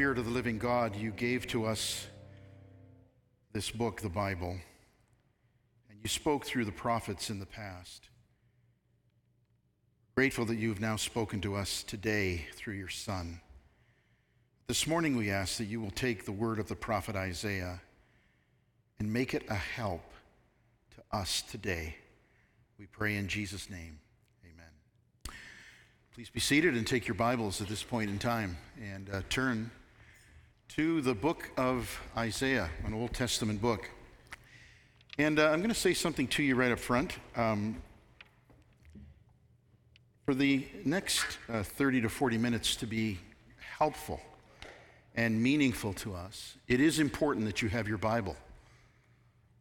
Spirit of the living God, you gave to us this book, the Bible, and you spoke through the prophets in the past. Grateful that you've now spoken to us today through your Son. This morning we ask that you will take the word of the prophet Isaiah and make it a help to us today. We pray in Jesus' name. Amen. Please be seated and take your Bibles at this point in time and uh, turn to the book of Isaiah, an Old Testament book. And uh, I'm going to say something to you right up front. Um, for the next uh, 30 to 40 minutes to be helpful and meaningful to us, it is important that you have your Bible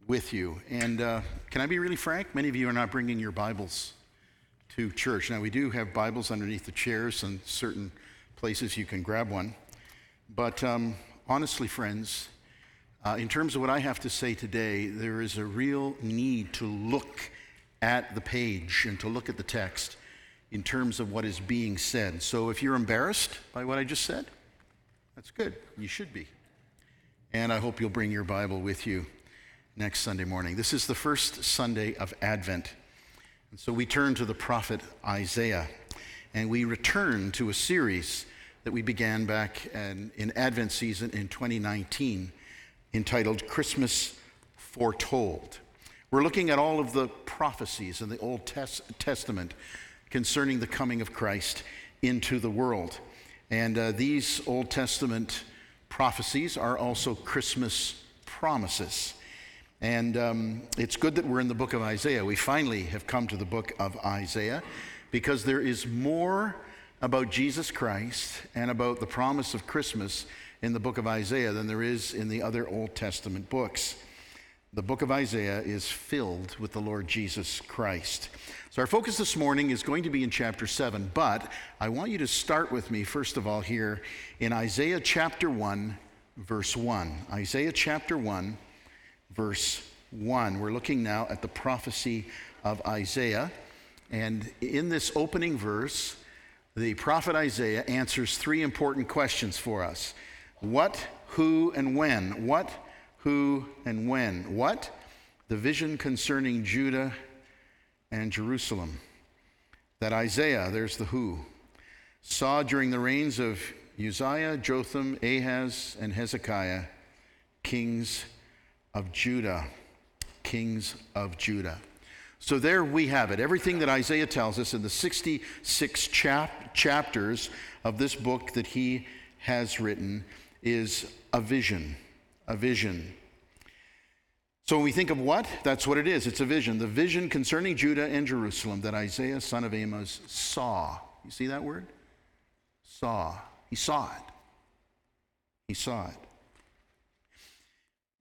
with you. And uh, can I be really frank? Many of you are not bringing your Bibles to church. Now, we do have Bibles underneath the chairs and certain places you can grab one. But um, honestly, friends, uh, in terms of what I have to say today, there is a real need to look at the page and to look at the text in terms of what is being said. So if you're embarrassed by what I just said, that's good. You should be. And I hope you'll bring your Bible with you next Sunday morning. This is the first Sunday of Advent. And so we turn to the prophet Isaiah and we return to a series that we began back in, in Advent season in 2019 entitled Christmas Foretold. We're looking at all of the prophecies in the Old Tes- Testament concerning the coming of Christ into the world. And uh, these Old Testament prophecies are also Christmas promises. And um, it's good that we're in the book of Isaiah. We finally have come to the book of Isaiah because there is more about Jesus Christ and about the promise of Christmas in the book of Isaiah than there is in the other Old Testament books. The book of Isaiah is filled with the Lord Jesus Christ. So, our focus this morning is going to be in chapter 7, but I want you to start with me, first of all, here in Isaiah chapter 1, verse 1. Isaiah chapter 1, verse 1. We're looking now at the prophecy of Isaiah. And in this opening verse, the prophet Isaiah answers three important questions for us What, who, and when? What, who, and when? What? The vision concerning Judah and Jerusalem. That Isaiah, there's the who, saw during the reigns of Uzziah, Jotham, Ahaz, and Hezekiah, kings of Judah. Kings of Judah. So there we have it. Everything that Isaiah tells us in the 66 chap- chapters of this book that he has written is a vision. A vision. So when we think of what, that's what it is. It's a vision. The vision concerning Judah and Jerusalem that Isaiah, son of Amos, saw. You see that word? Saw. He saw it. He saw it.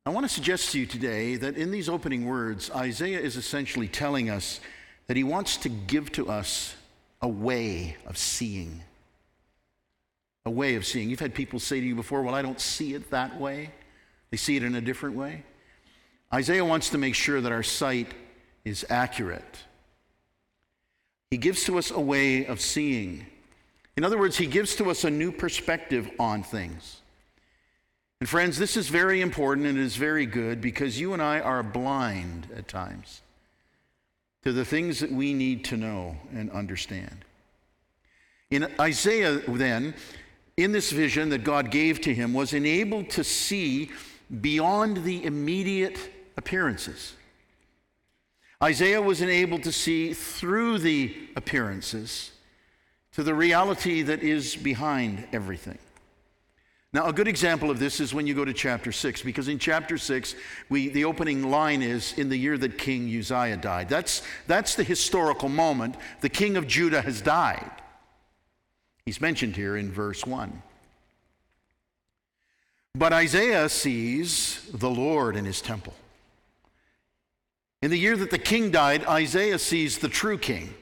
I want to suggest to you today that in these opening words, Isaiah is essentially telling us that he wants to give to us a way of seeing. A way of seeing. You've had people say to you before, Well, I don't see it that way. They see it in a different way. Isaiah wants to make sure that our sight is accurate. He gives to us a way of seeing. In other words, he gives to us a new perspective on things. And friends, this is very important and it is very good because you and I are blind at times to the things that we need to know and understand. In Isaiah, then, in this vision that God gave to him, was enabled to see beyond the immediate appearances. Isaiah was enabled to see through the appearances to the reality that is behind everything. Now, a good example of this is when you go to chapter 6, because in chapter 6, we, the opening line is in the year that King Uzziah died. That's, that's the historical moment. The king of Judah has died. He's mentioned here in verse 1. But Isaiah sees the Lord in his temple. In the year that the king died, Isaiah sees the true king.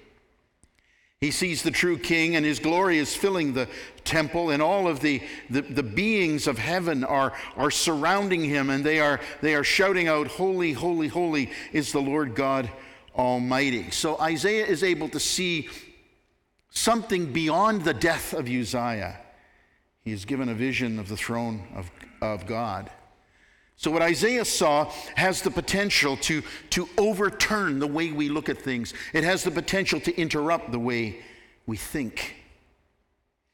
He sees the true king, and his glory is filling the temple, and all of the, the, the, beings of heaven are, are surrounding him, and they are, they are shouting out, Holy, holy, holy is the Lord God Almighty. So Isaiah is able to see something beyond the death of Uzziah. He is given a vision of the throne of, of God. So, what Isaiah saw has the potential to, to overturn the way we look at things, it has the potential to interrupt the way we think.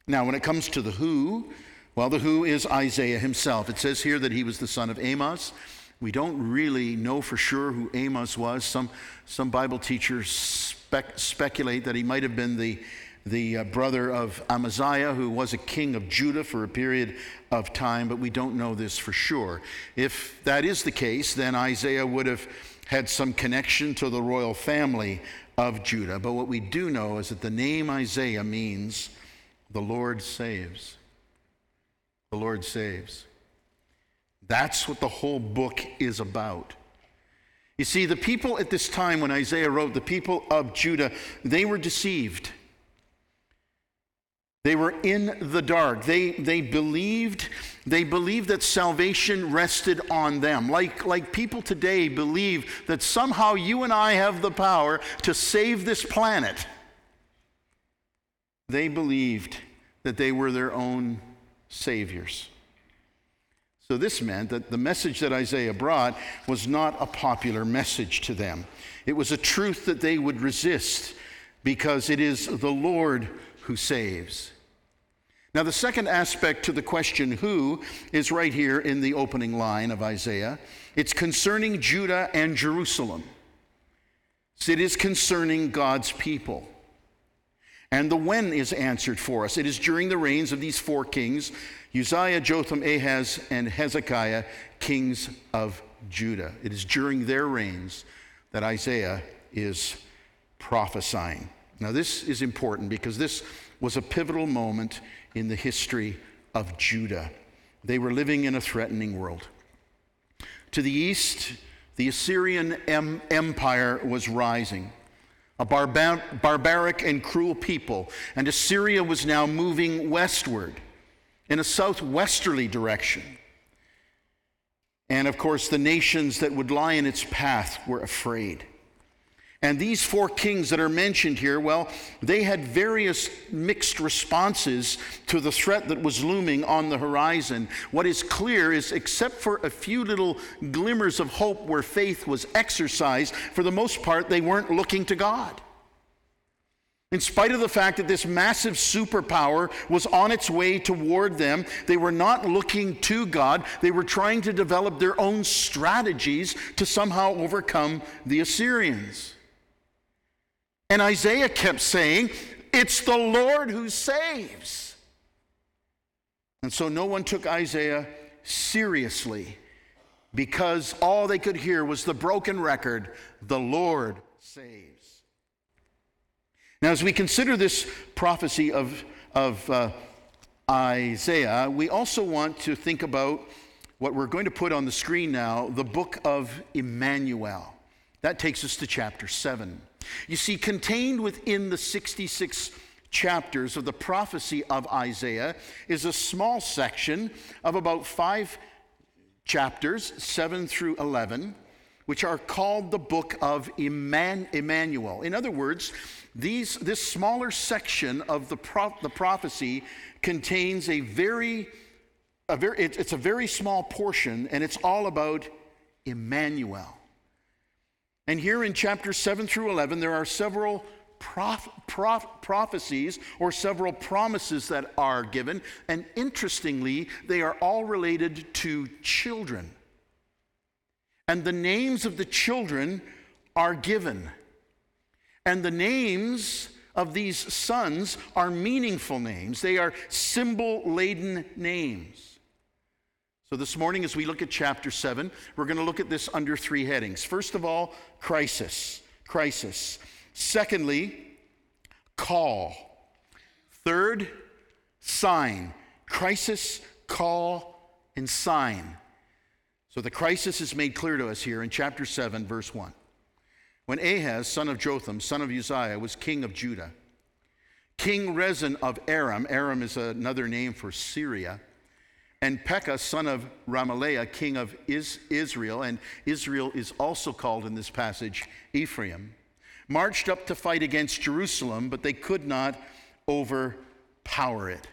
Now, when it comes to the who, well, the who is Isaiah himself. It says here that he was the son of Amos. We don't really know for sure who Amos was. Some, some Bible teachers spec- speculate that he might have been the, the uh, brother of Amaziah, who was a king of Judah for a period of time, but we don't know this for sure. If that is the case, then Isaiah would have had some connection to the royal family of Judah. But what we do know is that the name Isaiah means the Lord saves. The Lord saves. That's what the whole book is about. You see, the people at this time when Isaiah wrote, the people of Judah, they were deceived. They were in the dark. They, they believed they believed that salvation rested on them. Like, like people today believe that somehow you and I have the power to save this planet. They believed that they were their own saviors. So, this meant that the message that Isaiah brought was not a popular message to them. It was a truth that they would resist because it is the Lord who saves. Now, the second aspect to the question who is right here in the opening line of Isaiah. It's concerning Judah and Jerusalem. It is concerning God's people. And the when is answered for us. It is during the reigns of these four kings Uzziah, Jotham, Ahaz, and Hezekiah, kings of Judah. It is during their reigns that Isaiah is prophesying. Now, this is important because this was a pivotal moment in the history of Judah. They were living in a threatening world. To the east, the Assyrian em- Empire was rising, a barbar- barbaric and cruel people, and Assyria was now moving westward in a southwesterly direction. And of course, the nations that would lie in its path were afraid. And these four kings that are mentioned here, well, they had various mixed responses to the threat that was looming on the horizon. What is clear is, except for a few little glimmers of hope where faith was exercised, for the most part, they weren't looking to God. In spite of the fact that this massive superpower was on its way toward them, they were not looking to God. They were trying to develop their own strategies to somehow overcome the Assyrians. And Isaiah kept saying, It's the Lord who saves. And so no one took Isaiah seriously because all they could hear was the broken record the Lord saves. Now, as we consider this prophecy of, of uh, Isaiah, we also want to think about what we're going to put on the screen now the book of Emmanuel. That takes us to chapter 7. You see, contained within the 66 chapters of the prophecy of Isaiah is a small section of about five chapters, 7 through 11, which are called the book of Emmanuel. In other words, these, this smaller section of the, pro- the prophecy contains a very, a very it, it's a very small portion, and it's all about Emmanuel. And here in chapters 7 through 11, there are several prof- prof- prophecies or several promises that are given. And interestingly, they are all related to children. And the names of the children are given. And the names of these sons are meaningful names, they are symbol laden names. So, this morning, as we look at chapter 7, we're going to look at this under three headings. First of all, crisis. Crisis. Secondly, call. Third, sign. Crisis, call, and sign. So the crisis is made clear to us here in chapter 7, verse 1 when Ahaz, son of Jotham, son of Uzziah, was king of Judah. King Rezin of Aram, Aram is another name for Syria, and Pekah, son of Remaliah, king of Israel, and Israel is also called in this passage Ephraim, marched up to fight against Jerusalem, but they could not overpower it.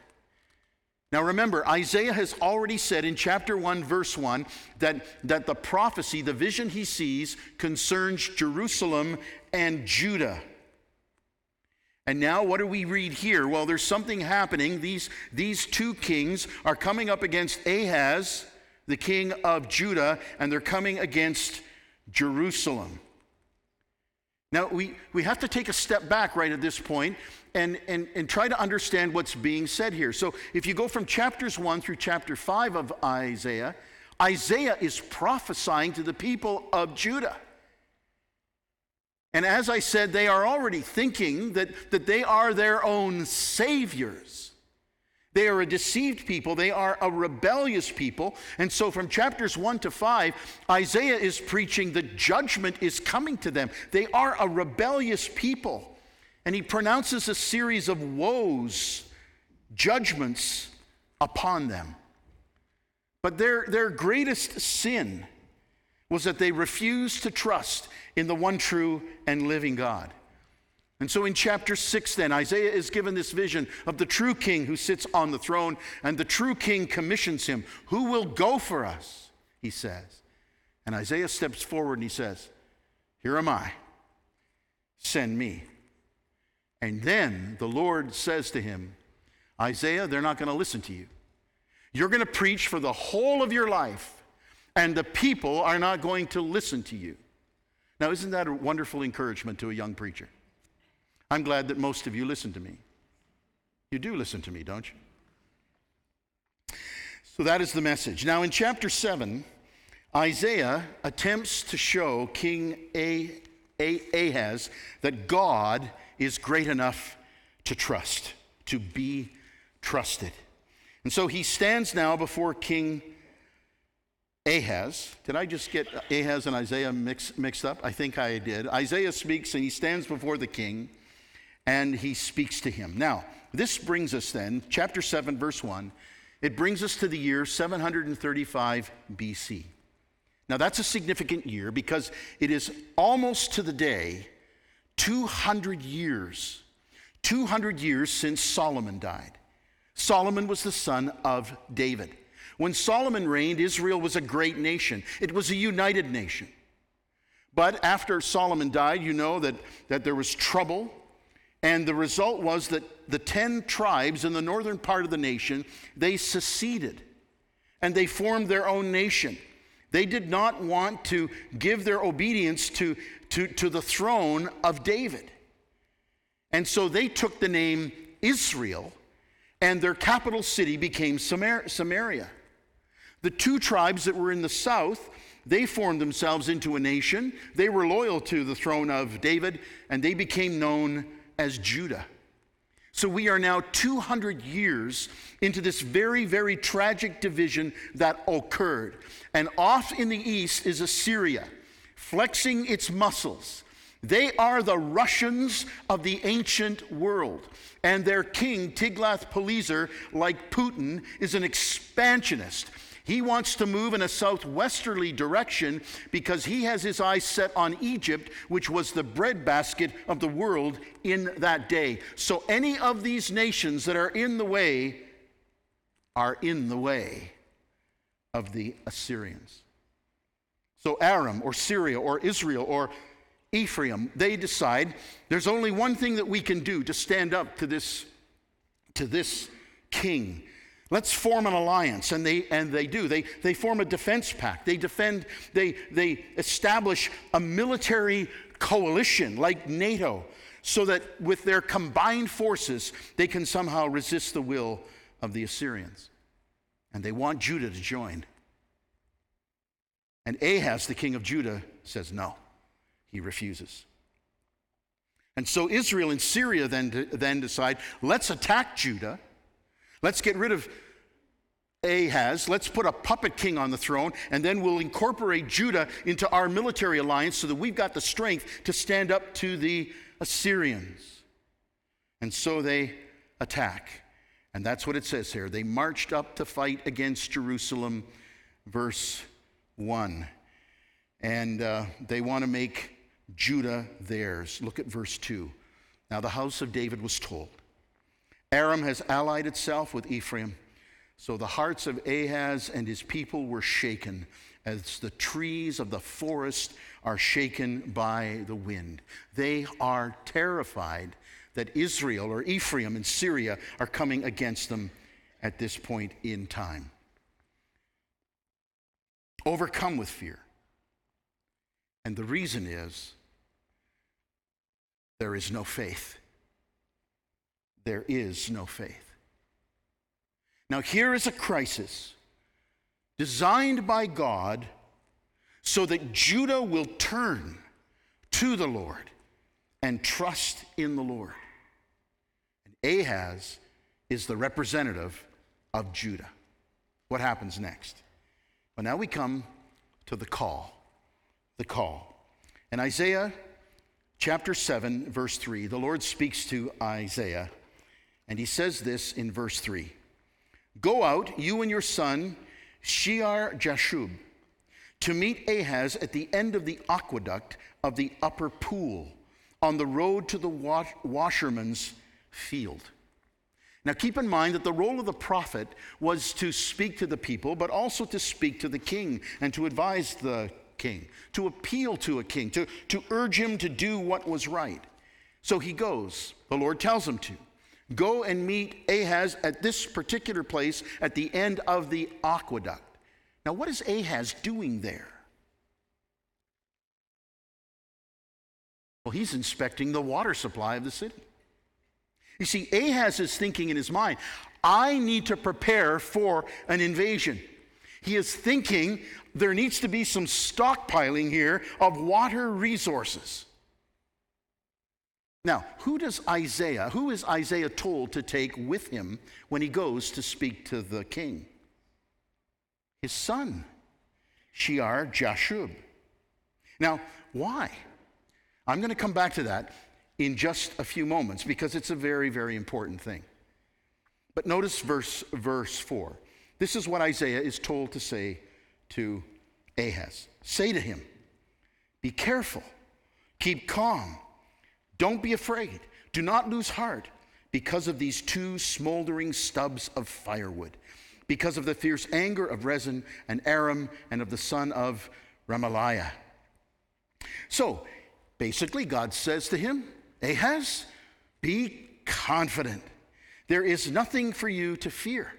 Now remember, Isaiah has already said in chapter 1, verse 1, that, that the prophecy, the vision he sees, concerns Jerusalem and Judah. And now, what do we read here? Well, there's something happening. These, these two kings are coming up against Ahaz, the king of Judah, and they're coming against Jerusalem. Now, we, we have to take a step back right at this point and, and, and try to understand what's being said here. So, if you go from chapters 1 through chapter 5 of Isaiah, Isaiah is prophesying to the people of Judah. And as I said, they are already thinking that, that they are their own saviors. They are a deceived people. They are a rebellious people. And so, from chapters 1 to 5, Isaiah is preaching that judgment is coming to them. They are a rebellious people. And he pronounces a series of woes, judgments upon them. But their, their greatest sin was that they refused to trust in the one true and living God. And so in chapter 6, then, Isaiah is given this vision of the true king who sits on the throne, and the true king commissions him. Who will go for us? He says. And Isaiah steps forward and he says, Here am I, send me. And then the Lord says to him, Isaiah, they're not going to listen to you. You're going to preach for the whole of your life, and the people are not going to listen to you. Now, isn't that a wonderful encouragement to a young preacher? I'm glad that most of you listen to me. You do listen to me, don't you? So that is the message. Now, in chapter 7, Isaiah attempts to show King Ahaz that God is great enough to trust, to be trusted. And so he stands now before King Ahaz. Did I just get Ahaz and Isaiah mix, mixed up? I think I did. Isaiah speaks and he stands before the king and he speaks to him. Now, this brings us then, chapter 7, verse 1, it brings us to the year 735 BC. Now, that's a significant year because it is almost to the day 200 years, 200 years since Solomon died. Solomon was the son of David. When Solomon reigned, Israel was a great nation, it was a united nation. But after Solomon died, you know that, that there was trouble and the result was that the 10 tribes in the northern part of the nation, they seceded and they formed their own nation. They did not want to give their obedience to, to, to the throne of David. And so they took the name Israel, and their capital city became Samaria. The two tribes that were in the south, they formed themselves into a nation. They were loyal to the throne of David, and they became known as Judah. So we are now 200 years into this very, very tragic division that occurred. And off in the east is Assyria, flexing its muscles. They are the Russians of the ancient world. And their king, Tiglath-Pileser, like Putin, is an expansionist. He wants to move in a southwesterly direction because he has his eyes set on Egypt, which was the breadbasket of the world in that day. So any of these nations that are in the way are in the way of the Assyrians. So Aram or Syria or Israel or Ephraim, they decide there's only one thing that we can do to stand up to this, to this king Let's form an alliance. And they, and they do. They, they form a defense pact. They defend, they, they establish a military coalition like NATO so that with their combined forces, they can somehow resist the will of the Assyrians. And they want Judah to join. And Ahaz, the king of Judah, says no. He refuses. And so Israel and Syria then, then decide let's attack Judah Let's get rid of Ahaz. Let's put a puppet king on the throne, and then we'll incorporate Judah into our military alliance so that we've got the strength to stand up to the Assyrians. And so they attack. And that's what it says here. They marched up to fight against Jerusalem, verse 1. And uh, they want to make Judah theirs. Look at verse 2. Now the house of David was told Aram has allied itself with Ephraim. So the hearts of Ahaz and his people were shaken as the trees of the forest are shaken by the wind. They are terrified that Israel or Ephraim and Syria are coming against them at this point in time. Overcome with fear. And the reason is there is no faith. There is no faith. Now, here is a crisis designed by God so that Judah will turn to the Lord and trust in the Lord. And Ahaz is the representative of Judah. What happens next? Well, now we come to the call. The call. In Isaiah chapter 7, verse 3, the Lord speaks to Isaiah, and he says this in verse 3 Go out, you and your son, Shear Jashub, to meet Ahaz at the end of the aqueduct of the upper pool on the road to the washerman's field. Now, keep in mind that the role of the prophet was to speak to the people, but also to speak to the king and to advise the king, to appeal to a king, to, to urge him to do what was right. So he goes. The Lord tells him to. Go and meet Ahaz at this particular place at the end of the aqueduct. Now, what is Ahaz doing there? Well, he's inspecting the water supply of the city. You see, Ahaz is thinking in his mind, I need to prepare for an invasion. He is thinking there needs to be some stockpiling here of water resources. Now, who does Isaiah, who is Isaiah told to take with him when he goes to speak to the king? His son, Shear Jashub. Now, why? I'm going to come back to that in just a few moments because it's a very, very important thing. But notice verse, verse 4. This is what Isaiah is told to say to Ahaz Say to him, Be careful, keep calm don't be afraid. Do not lose heart because of these two smoldering stubs of firewood, because of the fierce anger of Rezin and Aram and of the son of Remaliah. So basically, God says to him, Ahaz, be confident. There is nothing for you to fear.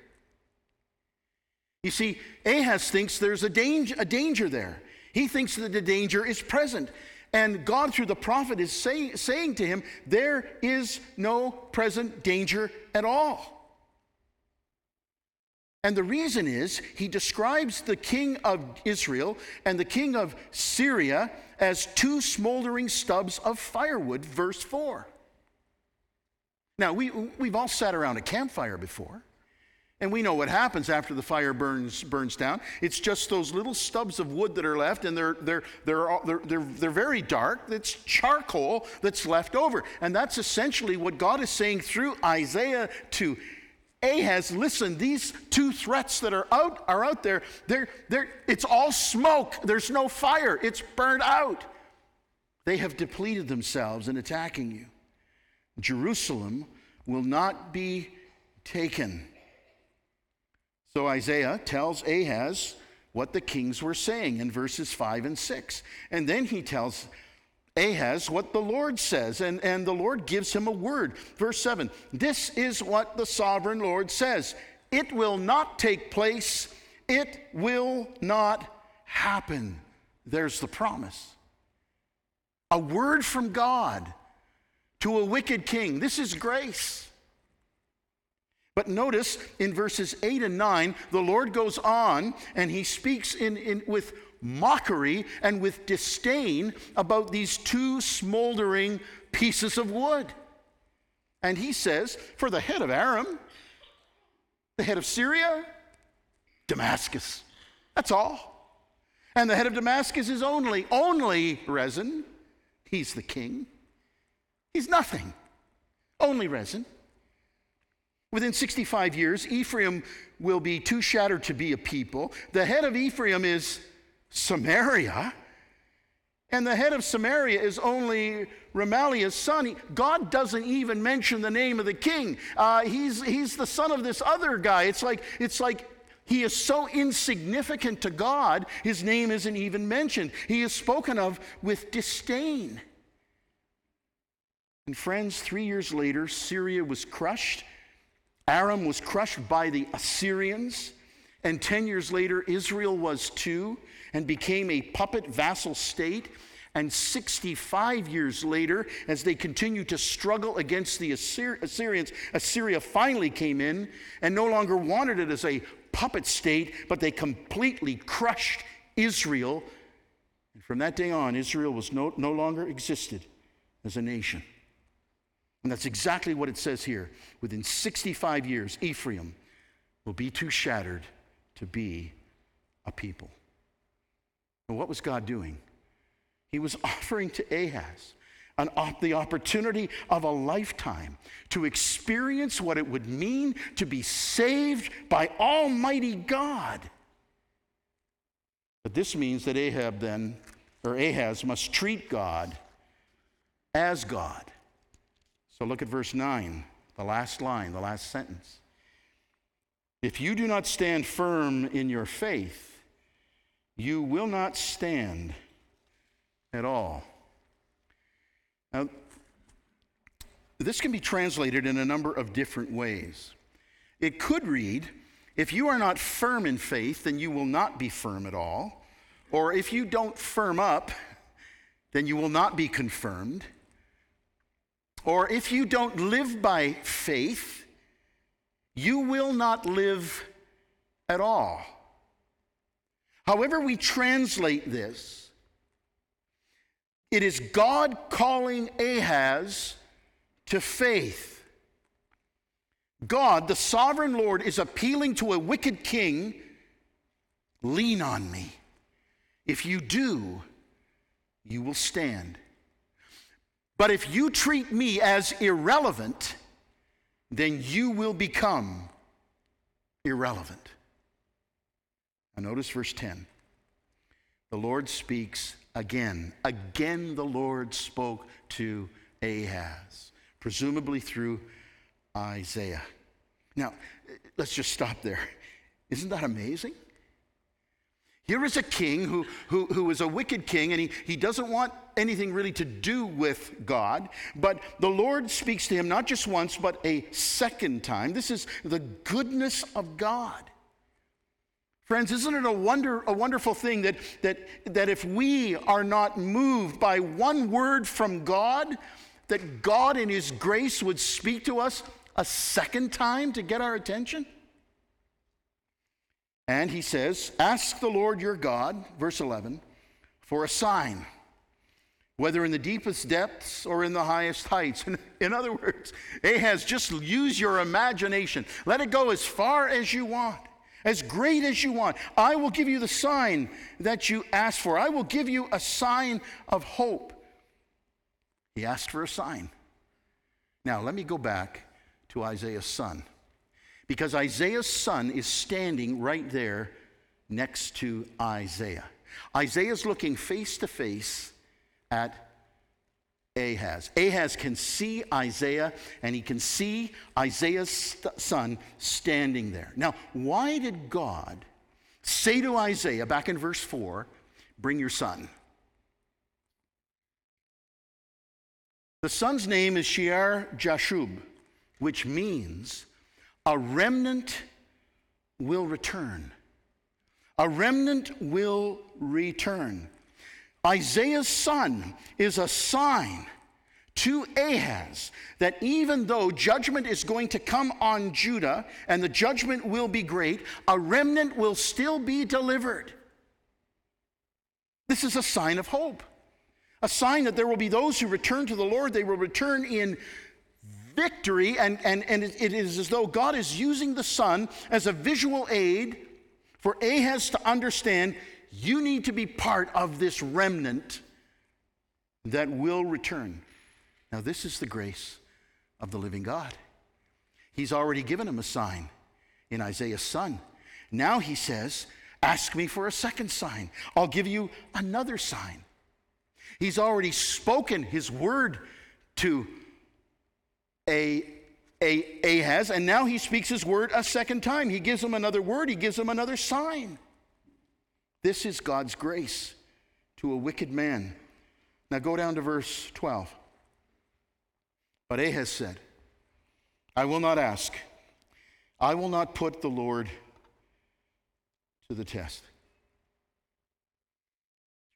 You see, Ahaz thinks there's a danger, a danger there. He thinks that the danger is present. And God, through the prophet, is say, saying to him, There is no present danger at all. And the reason is he describes the king of Israel and the king of Syria as two smoldering stubs of firewood, verse 4. Now, we, we've all sat around a campfire before. And we know what happens after the fire burns, burns down. It's just those little stubs of wood that are left, and they're, they're, they're, they're, they're, they're very dark. It's charcoal that's left over. And that's essentially what God is saying through Isaiah to Ahaz. Listen, these two threats that are out, are out there, they're, they're, it's all smoke. There's no fire, it's burned out. They have depleted themselves in attacking you. Jerusalem will not be taken. So Isaiah tells Ahaz what the kings were saying in verses 5 and 6. And then he tells Ahaz what the Lord says, and, and the Lord gives him a word. Verse 7 This is what the sovereign Lord says It will not take place, it will not happen. There's the promise. A word from God to a wicked king. This is grace. But notice in verses 8 and 9, the Lord goes on and he speaks in, in, with mockery and with disdain about these two smoldering pieces of wood. And he says, For the head of Aram, the head of Syria, Damascus. That's all. And the head of Damascus is only, only Rezin. He's the king. He's nothing. Only Rezin. Within 65 years, Ephraim will be too shattered to be a people. The head of Ephraim is Samaria. And the head of Samaria is only Remaliah's son. God doesn't even mention the name of the king. Uh, he's, he's the son of this other guy. It's like, it's like he is so insignificant to God, his name isn't even mentioned. He is spoken of with disdain. And friends, three years later, Syria was crushed. Aram was crushed by the Assyrians. And 10 years later, Israel was too and became a puppet vassal state. And 65 years later, as they continued to struggle against the Assyrians, Assyria finally came in and no longer wanted it as a puppet state, but they completely crushed Israel. And from that day on, Israel was no, no longer existed as a nation. And that's exactly what it says here. Within 65 years, Ephraim will be too shattered to be a people. And what was God doing? He was offering to Ahaz an, the opportunity of a lifetime to experience what it would mean to be saved by Almighty God. But this means that Ahab then, or Ahaz, must treat God as God. So look at verse 9, the last line, the last sentence. If you do not stand firm in your faith, you will not stand at all. Now, this can be translated in a number of different ways. It could read, if you are not firm in faith, then you will not be firm at all. Or if you don't firm up, then you will not be confirmed. Or if you don't live by faith, you will not live at all. However, we translate this, it is God calling Ahaz to faith. God, the sovereign Lord, is appealing to a wicked king lean on me. If you do, you will stand. But if you treat me as irrelevant, then you will become irrelevant. Now, notice verse 10. The Lord speaks again. Again, the Lord spoke to Ahaz, presumably through Isaiah. Now, let's just stop there. Isn't that amazing? Here is a king who, who, who is a wicked king, and he, he doesn't want anything really to do with God. But the Lord speaks to him not just once, but a second time. This is the goodness of God. Friends, isn't it a, wonder, a wonderful thing that, that, that if we are not moved by one word from God, that God in His grace would speak to us a second time to get our attention? And he says, Ask the Lord your God, verse 11, for a sign, whether in the deepest depths or in the highest heights. In other words, Ahaz, just use your imagination. Let it go as far as you want, as great as you want. I will give you the sign that you asked for. I will give you a sign of hope. He asked for a sign. Now, let me go back to Isaiah's son because Isaiah's son is standing right there next to Isaiah. Isaiah's looking face to face at Ahaz. Ahaz can see Isaiah, and he can see Isaiah's son standing there. Now, why did God say to Isaiah, back in verse 4, bring your son? The son's name is Shear Jashub, which means a remnant will return. A remnant will return. Isaiah's son is a sign to Ahaz that even though judgment is going to come on Judah and the judgment will be great, a remnant will still be delivered. This is a sign of hope, a sign that there will be those who return to the Lord. They will return in victory, and, and, and it is as though God is using the son as a visual aid for Ahaz to understand you need to be part of this remnant that will return. Now, this is the grace of the living God. He's already given him a sign in Isaiah's son. Now he says, Ask me for a second sign. I'll give you another sign. He's already spoken his word to a, a, Ahaz, and now he speaks his word a second time. He gives him another word, he gives him another sign. This is God's grace to a wicked man. Now go down to verse 12. But Ahaz said, I will not ask. I will not put the Lord to the test.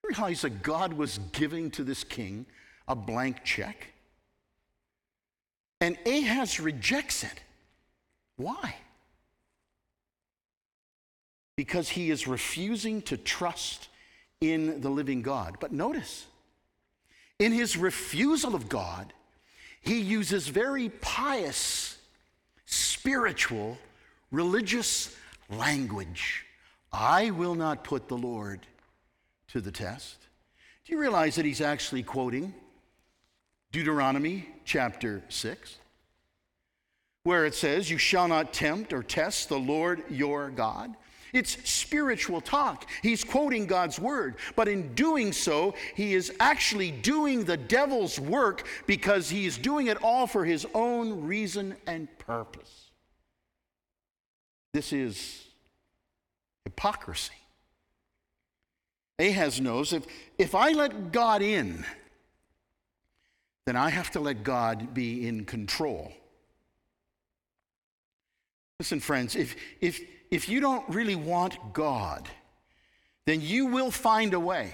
You realize that God was giving to this king a blank check? And Ahaz rejects it. Why? Because he is refusing to trust in the living God. But notice, in his refusal of God, he uses very pious, spiritual, religious language. I will not put the Lord to the test. Do you realize that he's actually quoting Deuteronomy chapter 6, where it says, You shall not tempt or test the Lord your God? It's spiritual talk. He's quoting God's word. But in doing so, he is actually doing the devil's work because he is doing it all for his own reason and purpose. This is hypocrisy. Ahaz knows if, if I let God in, then I have to let God be in control. Listen, friends, if, if, if you don't really want God, then you will find a way.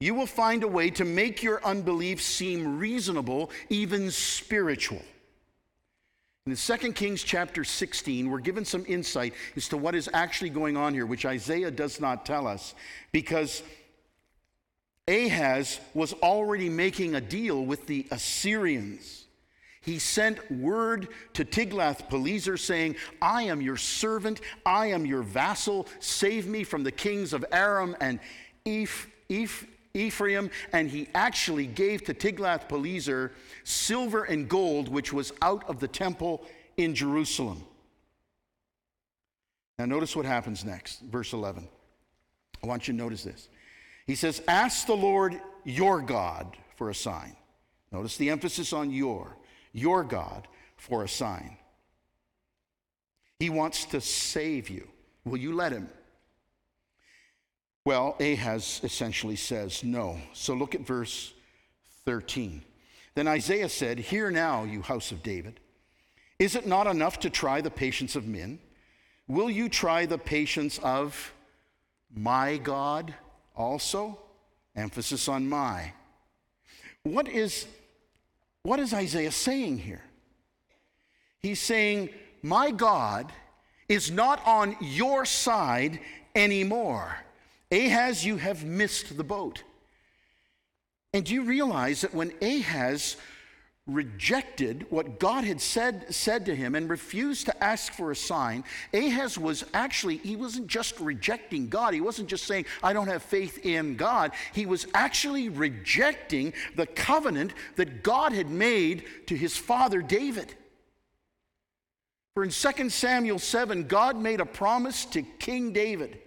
You will find a way to make your unbelief seem reasonable, even spiritual. In 2 Kings chapter 16, we're given some insight as to what is actually going on here, which Isaiah does not tell us, because Ahaz was already making a deal with the Assyrians he sent word to Tiglath-Pileser saying, I am your servant, I am your vassal, save me from the kings of Aram and Eph, Eph, Ephraim. And he actually gave to Tiglath-Pileser silver and gold, which was out of the temple in Jerusalem. Now, notice what happens next, verse 11. I want you to notice this. He says, Ask the Lord your God for a sign. Notice the emphasis on your your God for a sign. He wants to save you. Will you let him? Well, Ahaz essentially says no. So look at verse 13. Then Isaiah said, Hear now, you house of David. Is it not enough to try the patience of men? Will you try the patience of my God also? Emphasis on my. What is what is Isaiah saying here? He's saying, My God is not on your side anymore. Ahaz, you have missed the boat. And do you realize that when Ahaz rejected what God had said, said to him and refused to ask for a sign, Ahaz was actually, he wasn't just rejecting God. He wasn't just saying, I don't have faith in God. He was actually rejecting the covenant that God had made to his father David. For in 2 Samuel 7, God made a promise to King David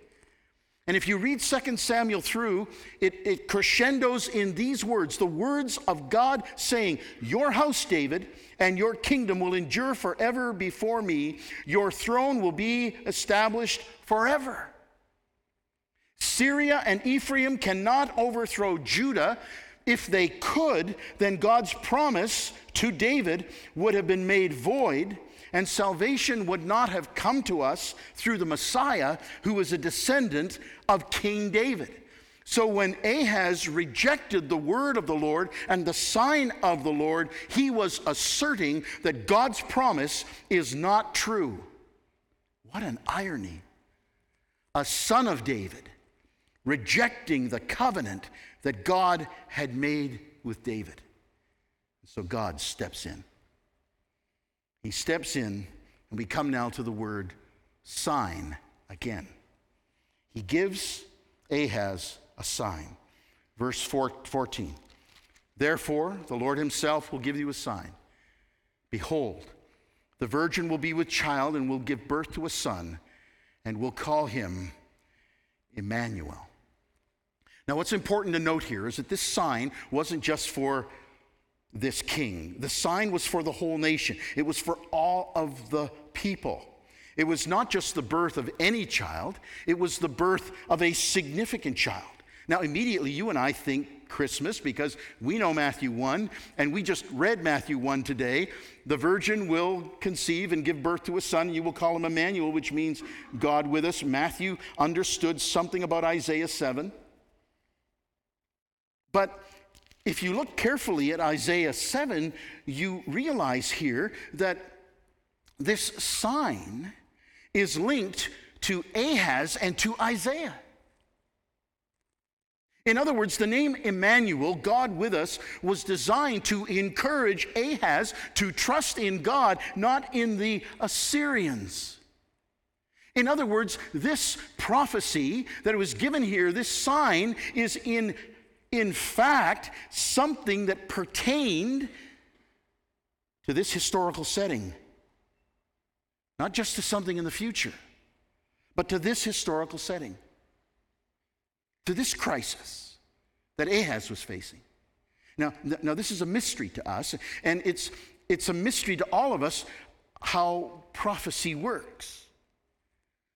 and if you read 2 Samuel through, it, it, crescendos in these words the words of God saying, Your house, David, and your kingdom will endure forever before me. Your throne will be established forever. Syria and Ephraim cannot overthrow Judah. If they could, then God's promise to David would have been made void and salvation would not have come to us through the Messiah, who was a descendant of King David. So when Ahaz rejected the word of the Lord and the sign of the Lord, he was asserting that God's promise is not true. What an irony. A son of David rejecting the covenant that God had made with David. So God steps in. He steps in, and we come now to the word sign again. He gives Ahaz a sign. Verse 14 Therefore, the Lord himself will give you a sign. Behold, the virgin will be with child and will give birth to a son, and will call him Emmanuel. Now, what's important to note here is that this sign wasn't just for this king, the sign was for the whole nation, it was for all of the people. It was not just the birth of any child, it was the birth of a significant child. Now, immediately, you and I think Christmas because we know Matthew 1, and we just read Matthew 1 today. The virgin will conceive and give birth to a son. You will call him Emmanuel, which means God with us. Matthew understood something about Isaiah 7. But if you look carefully at Isaiah 7, you realize here that this sign is linked to Ahaz and to Isaiah. In other words, the name Emmanuel, God with us, was designed to encourage Ahaz to trust in God, not in the Assyrians. In other words, this prophecy that was given here, this sign, is in, in fact something that pertained to this historical setting. Not just to something in the future, but to this historical setting, to this crisis that Ahaz was facing. Now, now this is a mystery to us, and it's, it's a mystery to all of us how prophecy works.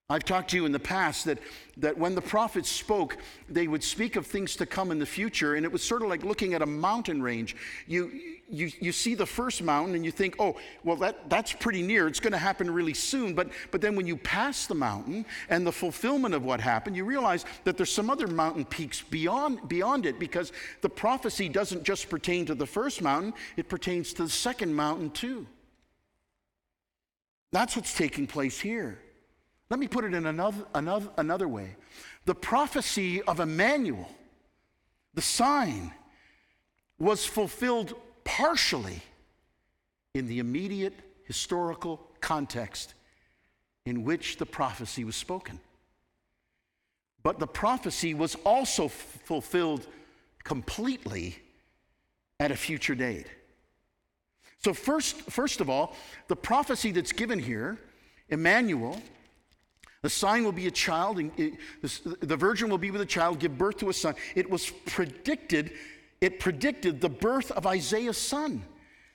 I've talked to you in the past that, that when the prophets spoke, they would speak of things to come in the future, and it was sort of like looking at a mountain range. You, you, you see the first mountain and you think, oh, well, that, that's pretty near. It's going to happen really soon. But, but then when you pass the mountain and the fulfillment of what happened, you realize that there's some other mountain peaks beyond, beyond it because the prophecy doesn't just pertain to the first mountain, it pertains to the second mountain too. That's what's taking place here. Let me put it in another, another, another way. The prophecy of Emmanuel, the sign, was fulfilled partially in the immediate historical context in which the prophecy was spoken. But the prophecy was also f- fulfilled completely at a future date. So, first, first of all, the prophecy that's given here, Emmanuel, the sign will be a child, and it, the virgin will be with a child, give birth to a son. It was predicted, it predicted the birth of Isaiah's son.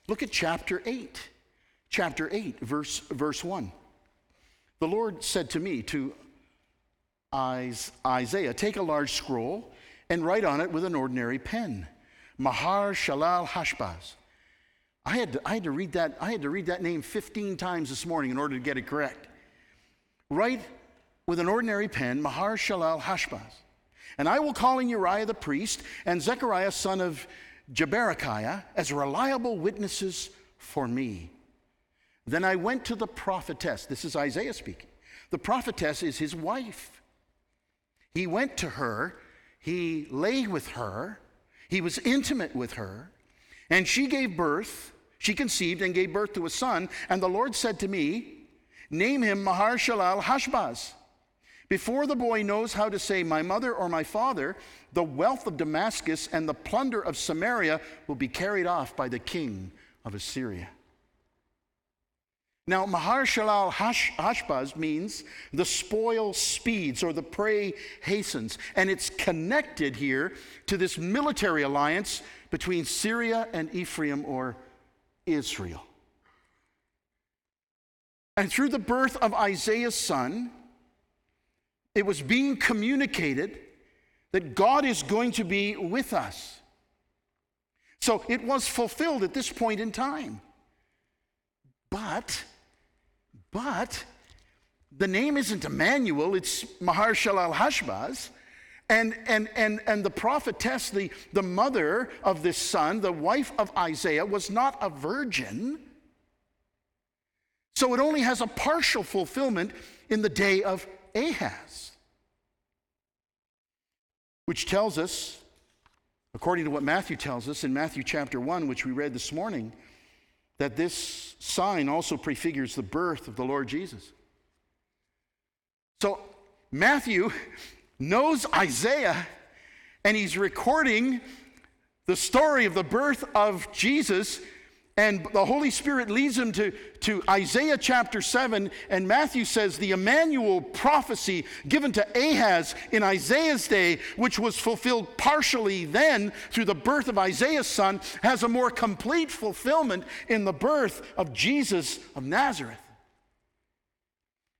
Look at chapter 8. Chapter 8, verse, verse 1. The Lord said to me, to Isaiah, take a large scroll and write on it with an ordinary pen. Mahar Shalal Hashbaz. I had, to, I had to read that, I had to read that name 15 times this morning in order to get it correct. Write with an ordinary pen, Mahar Shalal Hashbaz. And I will call in Uriah the priest and Zechariah son of Jeberechiah as reliable witnesses for me. Then I went to the prophetess. This is Isaiah speaking. The prophetess is his wife. He went to her, he lay with her, he was intimate with her, and she gave birth. She conceived and gave birth to a son. And the Lord said to me, Name him Mahar Shalal Hashbaz before the boy knows how to say, My mother or my father, the wealth of Damascus and the plunder of Samaria will be carried off by the king of Assyria. Now, Mahar Shalal Hash, Hashbaz means the spoil speeds or the prey hastens. And it's connected here to this military alliance between Syria and Ephraim or Israel. And through the birth of Isaiah's son, it was being communicated that God is going to be with us. So it was fulfilled at this point in time. But, but, the name isn't Emmanuel, it's Mahar Shalal Hashbaz. And, and, and, and the prophetess, the, the mother of this son, the wife of Isaiah, was not a virgin. So it only has a partial fulfillment in the day of Ahaz. Which tells us, according to what Matthew tells us in Matthew chapter 1, which we read this morning, that this sign also prefigures the birth of the Lord Jesus. So Matthew knows Isaiah and he's recording the story of the birth of Jesus And the Holy Spirit leads him to, to Isaiah chapter 7, and Matthew says the Emmanuel prophecy given to Ahaz in Isaiah's day, which was fulfilled partially then through the birth of Isaiah's son, has a more complete fulfillment in the birth of Jesus of Nazareth.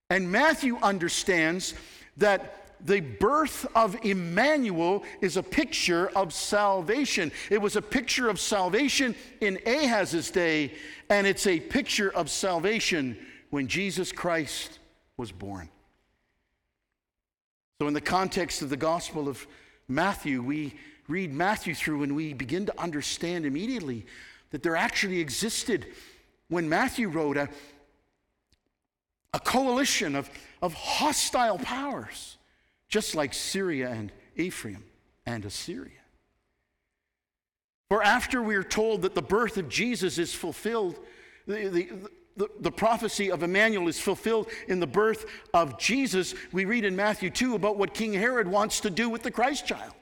And Matthew understands that the birth of Emmanuel is a picture of salvation. It was a picture of salvation in Ahaz's day, and it's a picture of salvation when Jesus Christ was born. So, in the context of the Gospel of Matthew, we read Matthew through and we begin to understand immediately that there actually existed, when Matthew wrote, a, a coalition of, of hostile powers just like Syria and Ephraim and Assyria. For after we are told that the birth of Jesus is fulfilled, the, the, the, the, prophecy of Emmanuel is fulfilled in the birth of Jesus, we read in Matthew 2 about what King Herod wants to do with the Christ child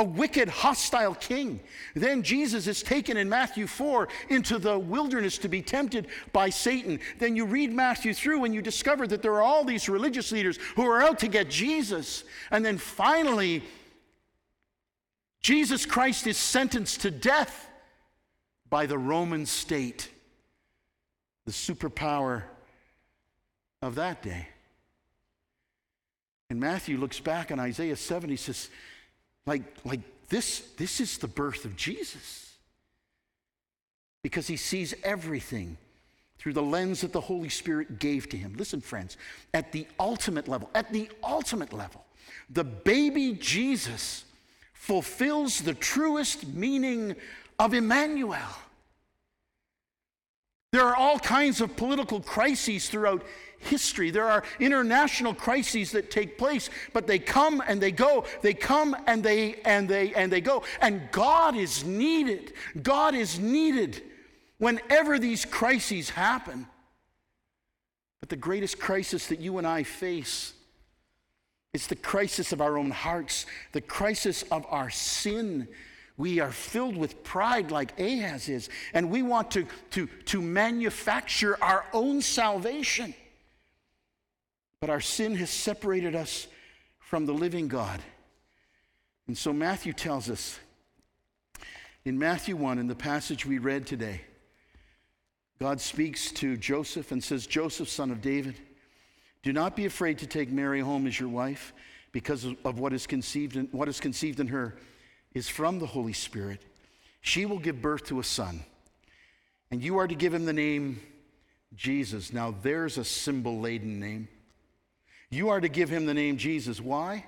a wicked, hostile king. Then Jesus is taken in Matthew 4 into the wilderness to be tempted by Satan. Then you read Matthew through and you discover that there are all these religious leaders who are out to get Jesus. And then finally, Jesus Christ is sentenced to death by the Roman state, the superpower of that day. And Matthew looks back on Isaiah 7, he says, like, like this, this is the birth of Jesus. Because he sees everything through the lens that the Holy Spirit gave to him. Listen, friends, at the ultimate level, at the ultimate level, the baby Jesus fulfills the truest meaning of Emmanuel. There are all kinds of political crises throughout history. There are international crises that take place, but they come and they go. They come and they and they and they go. And God is needed. God is needed whenever these crises happen. But the greatest crisis that you and I face is the crisis of our own hearts, the crisis of our sin. We are filled with pride like Ahaz is, and we want to, to, to manufacture our own salvation. But our sin has separated us from the living God. And so Matthew tells us in Matthew 1, in the passage we read today, God speaks to Joseph and says, Joseph, son of David, do not be afraid to take Mary home as your wife, because of what is conceived in, what is conceived in her is from the Holy Spirit. She will give birth to a son, and you are to give him the name Jesus. Now, there's a symbol laden name. You are to give him the name Jesus. Why?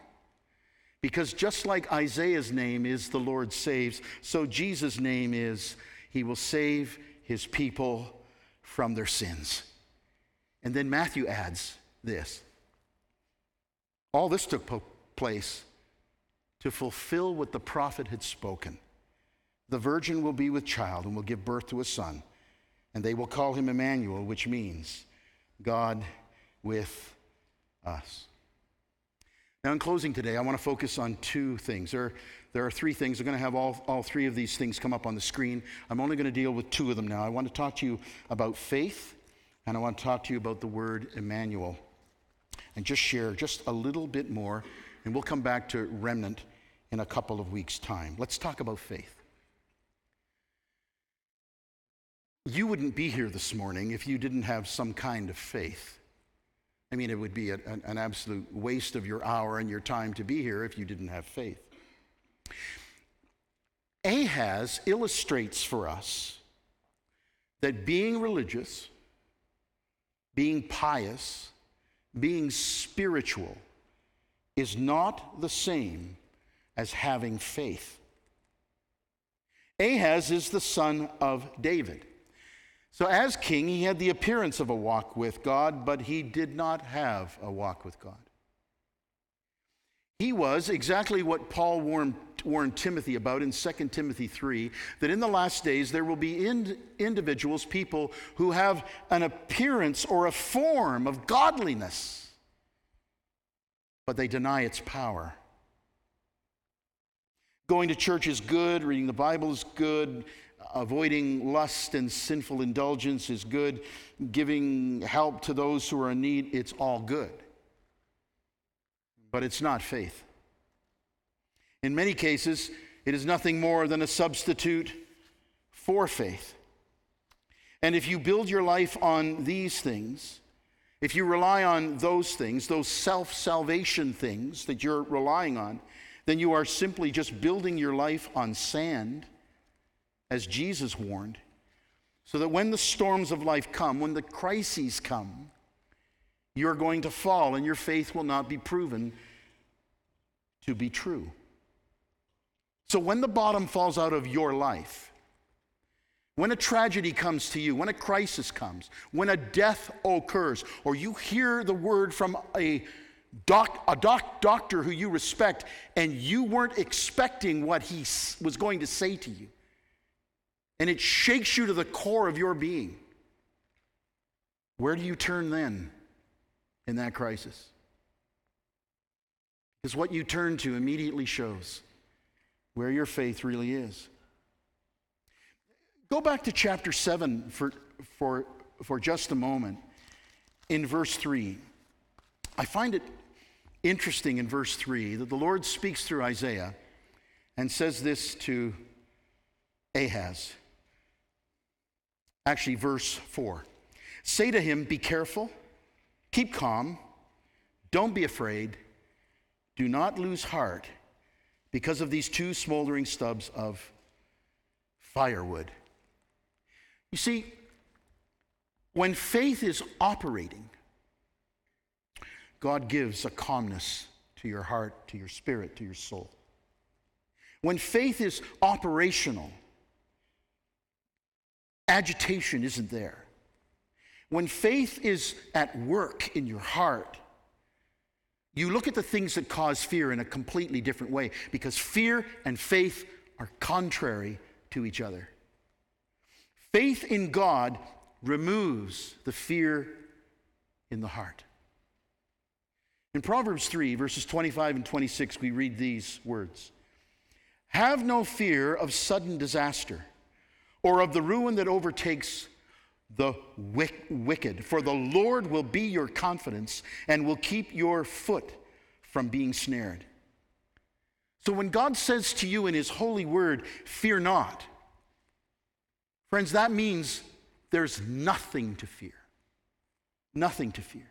Because just like Isaiah's name is the Lord saves, so Jesus' name is he will save his people from their sins. And then Matthew adds this all this took place to fulfill what the prophet had spoken. The virgin will be with child and will give birth to a son, and they will call him Emmanuel, which means God with us. Now, in closing today, I want to focus on two things. There, there are three things. I'm going to have all, all three of these things come up on the screen. I'm only going to deal with two of them now. I want to talk to you about faith, and I want to talk to you about the word Emmanuel, and just share just a little bit more, and we'll come back to remnant in a couple of weeks' time. Let's talk about faith. You wouldn't be here this morning if you didn't have some kind of faith. I mean, it would be an, an absolute waste of your hour and your time to be here if you didn't have faith. Ahaz illustrates for us that being religious, being pious, being spiritual is not the same as having faith. Ahaz is the son of David. So, as king, he had the appearance of a walk with God, but he did not have a walk with God. He was exactly what Paul warned, warned Timothy about in 2 Timothy 3 that in the last days there will be ind- individuals, people who have an appearance or a form of godliness, but they deny its power. Going to church is good, reading the Bible is good, avoiding lust and sinful indulgence is good. Giving help to those who are in need, it's all good. But it's not faith. In many cases, it is nothing more than a substitute for faith. And if you build your life on these things, if you rely on those things, those self salvation things that you're relying on, then you are simply just building your life on sand, as Jesus warned, so that when the storms of life come, when the crises come, you're going to fall and your faith will not be proven to be true. So when the bottom falls out of your life, when a tragedy comes to you, when a crisis comes, when a death occurs, or you hear the word from a, doc, a doc, doctor who you respect and you weren't expecting what he was going to say to you, and it shakes you to the core of your being, where do you turn then in that crisis? Because what you turn to immediately shows where your faith really is. Go back to chapter 7 for, for, for just a moment. In verse 3, I find it interesting in verse 3 that the Lord speaks through Isaiah and says this to Ahaz. Actually, verse 4 Say to him, Be careful, keep calm, don't be afraid, do not lose heart because of these two smoldering stubs of firewood. You see, when faith is operating, God gives a calmness to your heart, to your spirit, to your soul. When faith is operational, agitation isn't there. When faith is at work in your heart, you look at the things that cause fear in a completely different way because fear and faith are contrary to each other. Faith in God removes the fear in the heart. In Proverbs 3, verses 25 and 26, we read these words Have no fear of sudden disaster or of the ruin that overtakes the wicked, for the Lord will be your confidence and will keep your foot from being snared. So when God says to you in His holy word, Fear not, Friends, that means there's nothing to fear. Nothing to fear.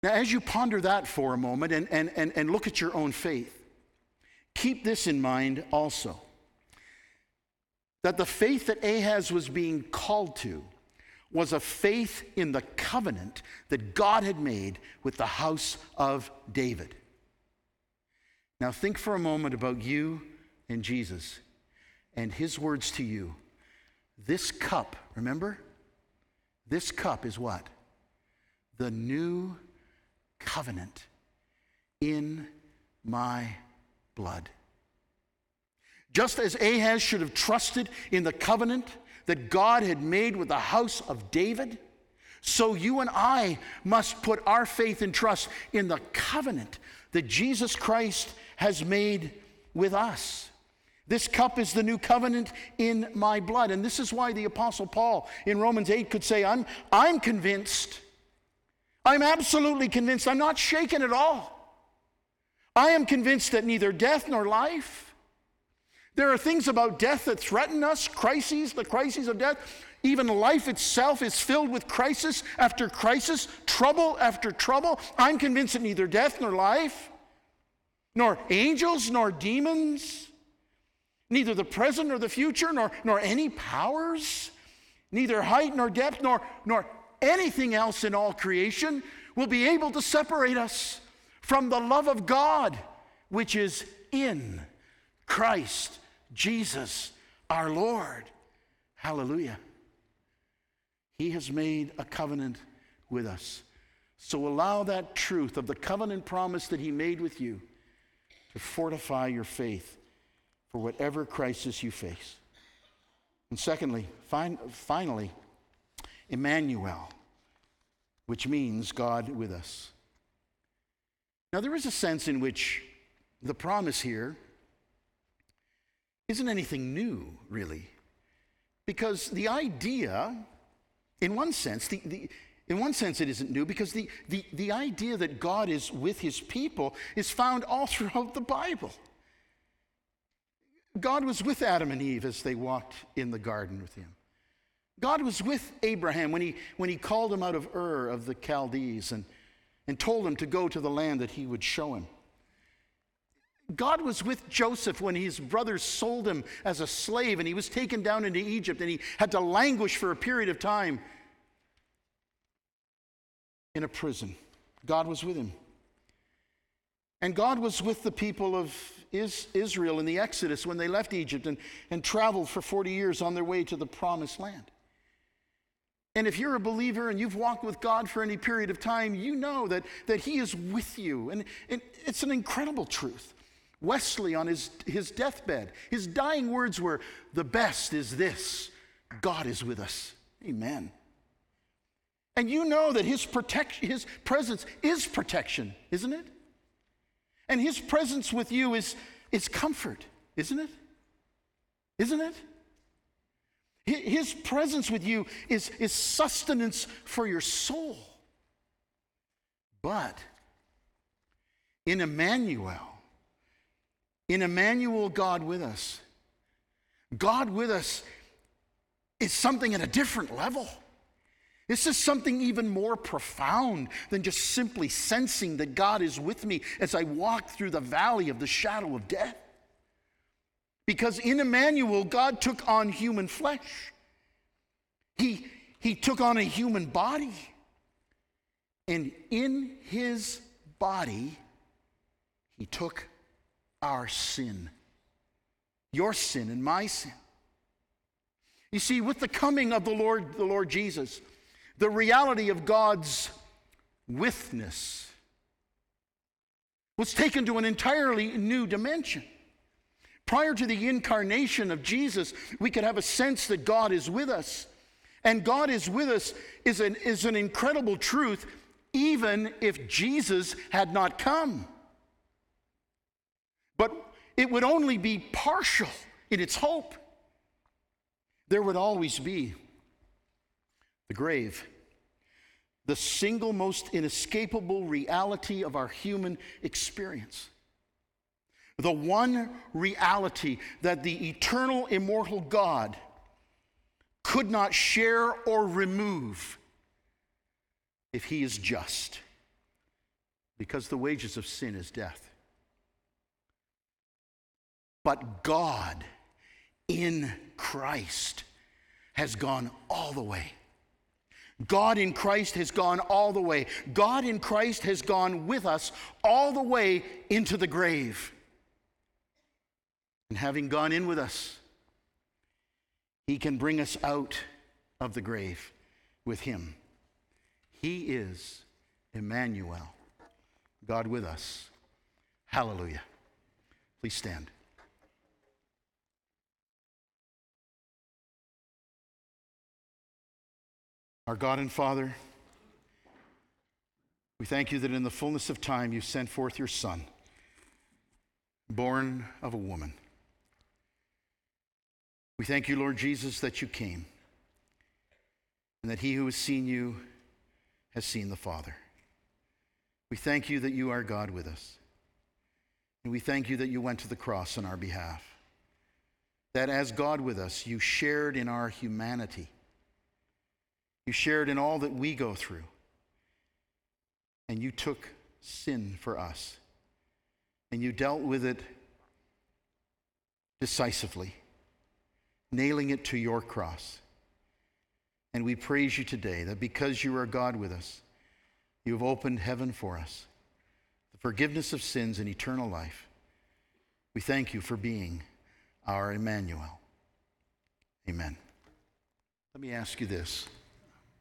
Now, as you ponder that for a moment and, and, and, and look at your own faith, keep this in mind also that the faith that Ahaz was being called to was a faith in the covenant that God had made with the house of David. Now, think for a moment about you and Jesus and his words to you. This cup, remember? This cup is what? The new covenant in my blood. Just as Ahaz should have trusted in the covenant that God had made with the house of David, so you and I must put our faith and trust in the covenant that Jesus Christ has made with us. This cup is the new covenant in my blood. And this is why the Apostle Paul in Romans 8 could say, I'm, I'm convinced. I'm absolutely convinced. I'm not shaken at all. I am convinced that neither death nor life. There are things about death that threaten us, crises, the crises of death. Even life itself is filled with crisis after crisis, trouble after trouble. I'm convinced that neither death nor life, nor angels nor demons, neither the present nor the future, nor, nor any powers, neither height nor depth, nor, nor anything else in all creation will be able to separate us from the love of God, which is in Christ Jesus our Lord. Hallelujah. He has made a covenant with us. So allow that truth of the covenant promise that He made with you to fortify your faith for whatever crisis you face. And secondly, fin- finally, Emmanuel, which means God with us. Now, there is a sense in which the promise here isn't anything new, really. Because the idea, in one sense, the, the, in one sense, it isn't new because the, the, the idea that God is with his people is found all throughout the Bible. God was with Adam and Eve as they walked in the garden with him. God was with Abraham when he, when he called him out of Ur of the Chaldees and, and told him to go to the land that he would show him. God was with Joseph when his brothers sold him as a slave and he was taken down into Egypt and he had to languish for a period of time in a prison. God was with him. And God was with the people of Israel in the Exodus when they left Egypt and, and traveled for 40 years on their way to the promised land. And if you're a believer and you've walked with God for any period of time, you know that, that He is with you. And, and it's an incredible truth. Wesley, on his, his deathbed, his dying words were, The best is this God is with us. Amen. And you know that his, protection, his presence is protection, isn't it? And his presence with you is, is comfort, isn't it? Isn't it? His presence with you is, is sustenance for your soul. But in Emmanuel, in Emmanuel, God with us. God with us is something at a different level. This is something even more profound than just simply sensing that God is with me as I walk through the valley of the shadow of death. Because in Emmanuel, God took on human flesh, He, he took on a human body. And in His body, He took our sin, your sin and my sin. You see, with the coming of the Lord, the Lord Jesus, the reality of God's withness was taken to an entirely new dimension. Prior to the incarnation of Jesus, we could have a sense that God is with us. And God is with us is an, is an incredible truth, even if Jesus had not come. But it would only be partial in its hope. There would always be the grave, the single most inescapable reality of our human experience. The one reality that the eternal, immortal God could not share or remove if he is just, because the wages of sin is death. But God in Christ has gone all the way. God in Christ has gone all the way. God in Christ has gone with us all the way into the grave. And having gone in with us, He can bring us out of the grave with Him. He is Emmanuel, God with us. Hallelujah. Please stand. Our God and Father, we thank you that in the fullness of time you sent forth your Son, born of a woman. We thank you, Lord Jesus, that you came and that he who has seen you has seen the Father. We thank you that you are God with us. And we thank you that you went to the cross on our behalf. That as God with us, you shared in our humanity you shared in all that we go through. And you took sin for us. And you dealt with it decisively, nailing it to your cross. And we praise you today that because you are God with us, you have opened heaven for us, the forgiveness of sins and eternal life. We thank you for being our Emmanuel. Amen. Let me ask you this.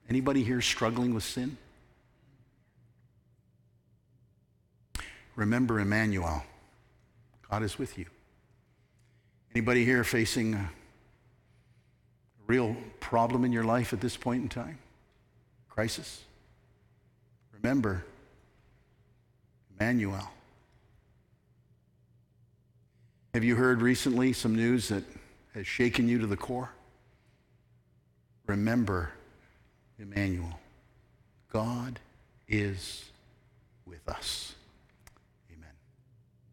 Anybody here struggling with sin? Remember Emmanuel. God is with you. Anybody here facing a real problem in your life at this point in time? Crisis? Remember Emmanuel. Have you heard recently some news that has shaken you to the core? Remember Emmanuel. God is with us.